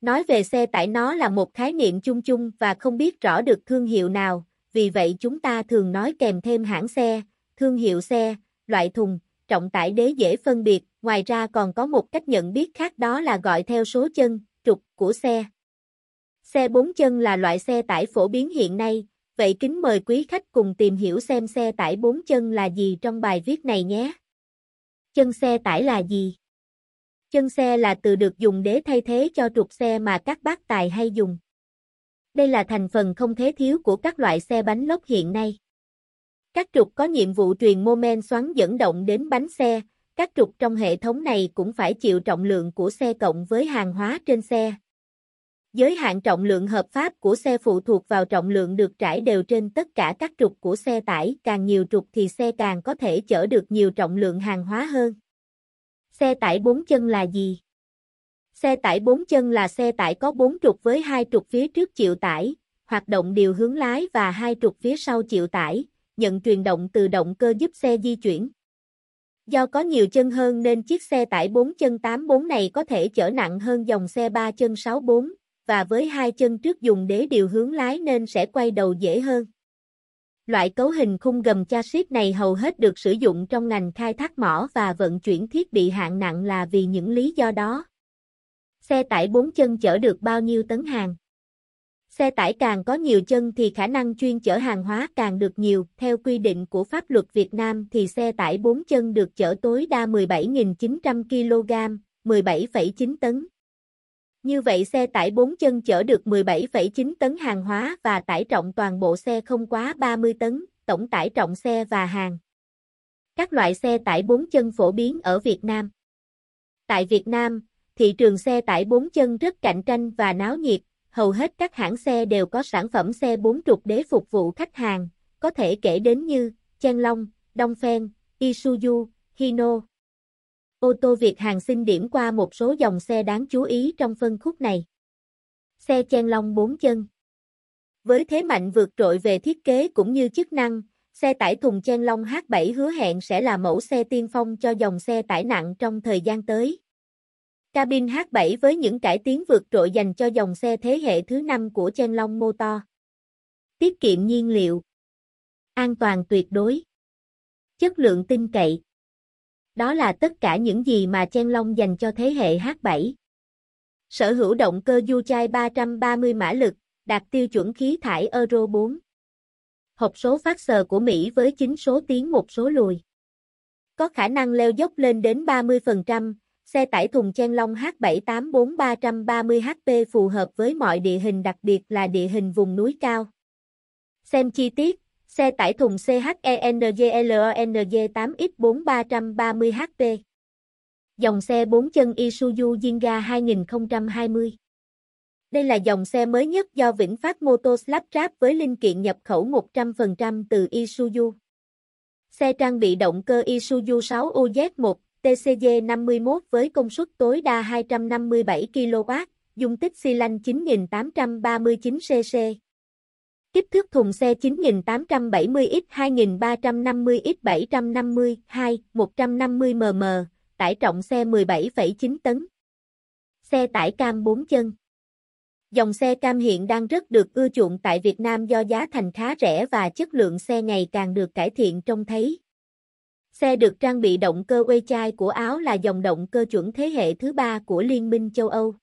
Nói về xe tải nó là một khái niệm chung chung và không biết rõ được thương hiệu nào, vì vậy chúng ta thường nói kèm thêm hãng xe, thương hiệu xe, loại thùng, trọng tải đế dễ phân biệt, ngoài ra còn có một cách nhận biết khác đó là gọi theo số chân, trục của xe. Xe bốn chân là loại xe tải phổ biến hiện nay, vậy kính mời quý khách cùng tìm hiểu xem xe tải bốn chân là gì trong bài viết này nhé. Chân xe tải là gì? Chân xe là từ được dùng để thay thế cho trục xe mà các bác tài hay dùng. Đây là thành phần không thể thiếu của các loại xe bánh lốc hiện nay. Các trục có nhiệm vụ truyền mô men xoắn dẫn động đến bánh xe, các trục trong hệ thống này cũng phải chịu trọng lượng của xe cộng với hàng hóa trên xe. Giới hạn trọng lượng hợp pháp của xe phụ thuộc vào trọng lượng được trải đều trên tất cả các trục của xe tải, càng nhiều trục thì xe càng có thể chở được nhiều trọng lượng hàng hóa hơn. Xe tải bốn chân là gì? Xe tải bốn chân là xe tải có bốn trục với hai trục phía trước chịu tải, hoạt động điều hướng lái và hai trục phía sau chịu tải, nhận truyền động từ động cơ giúp xe di chuyển. Do có nhiều chân hơn nên chiếc xe tải 4 chân 84 này có thể chở nặng hơn dòng xe 3 chân 64, và với hai chân trước dùng để điều hướng lái nên sẽ quay đầu dễ hơn. Loại cấu hình khung gầm chassis này hầu hết được sử dụng trong ngành khai thác mỏ và vận chuyển thiết bị hạng nặng là vì những lý do đó. Xe tải 4 chân chở được bao nhiêu tấn hàng? Xe tải càng có nhiều chân thì khả năng chuyên chở hàng hóa càng được nhiều. Theo quy định của pháp luật Việt Nam thì xe tải 4 chân được chở tối đa 17.900 kg, 17,9 tấn. Như vậy xe tải 4 chân chở được 17,9 tấn hàng hóa và tải trọng toàn bộ xe không quá 30 tấn, tổng tải trọng xe và hàng. Các loại xe tải 4 chân phổ biến ở Việt Nam Tại Việt Nam, thị trường xe tải 4 chân rất cạnh tranh và náo nhiệt, hầu hết các hãng xe đều có sản phẩm xe 4 trục để phục vụ khách hàng, có thể kể đến như Chen Long, Dongfeng, Isuzu, Hino. Ô tô Việt hàng xin điểm qua một số dòng xe đáng chú ý trong phân khúc này. Xe Chen Long 4 chân Với thế mạnh vượt trội về thiết kế cũng như chức năng, xe tải thùng Chen Long H7 hứa hẹn sẽ là mẫu xe tiên phong cho dòng xe tải nặng trong thời gian tới. Cabin H7 với những cải tiến vượt trội dành cho dòng xe thế hệ thứ 5 của Chen Long Motor. Tiết kiệm nhiên liệu. An toàn tuyệt đối. Chất lượng tin cậy. Đó là tất cả những gì mà Chen Long dành cho thế hệ H7. Sở hữu động cơ du chai 330 mã lực, đạt tiêu chuẩn khí thải Euro 4. Hộp số phát sờ của Mỹ với 9 số tiến một số lùi. Có khả năng leo dốc lên đến 30%, xe tải thùng chen long H784 HP phù hợp với mọi địa hình đặc biệt là địa hình vùng núi cao. Xem chi tiết, xe tải thùng CHENGLONG 8X4 330 HP. Dòng xe 4 chân Isuzu Jinga 2020. Đây là dòng xe mới nhất do Vĩnh Phát Motors lắp ráp với linh kiện nhập khẩu 100% từ Isuzu. Xe trang bị động cơ Isuzu 6UZ1 TCG 51 với công suất tối đa 257 kW, dung tích xi lanh 9839cc. Kích thước thùng xe 9870X 2350X 750 2 150mm, tải trọng xe 17,9 tấn. Xe tải cam 4 chân. Dòng xe cam hiện đang rất được ưa chuộng tại Việt Nam do giá thành khá rẻ và chất lượng xe ngày càng được cải thiện trông thấy. Xe được trang bị động cơ quay chai của Áo là dòng động cơ chuẩn thế hệ thứ ba của Liên minh châu Âu.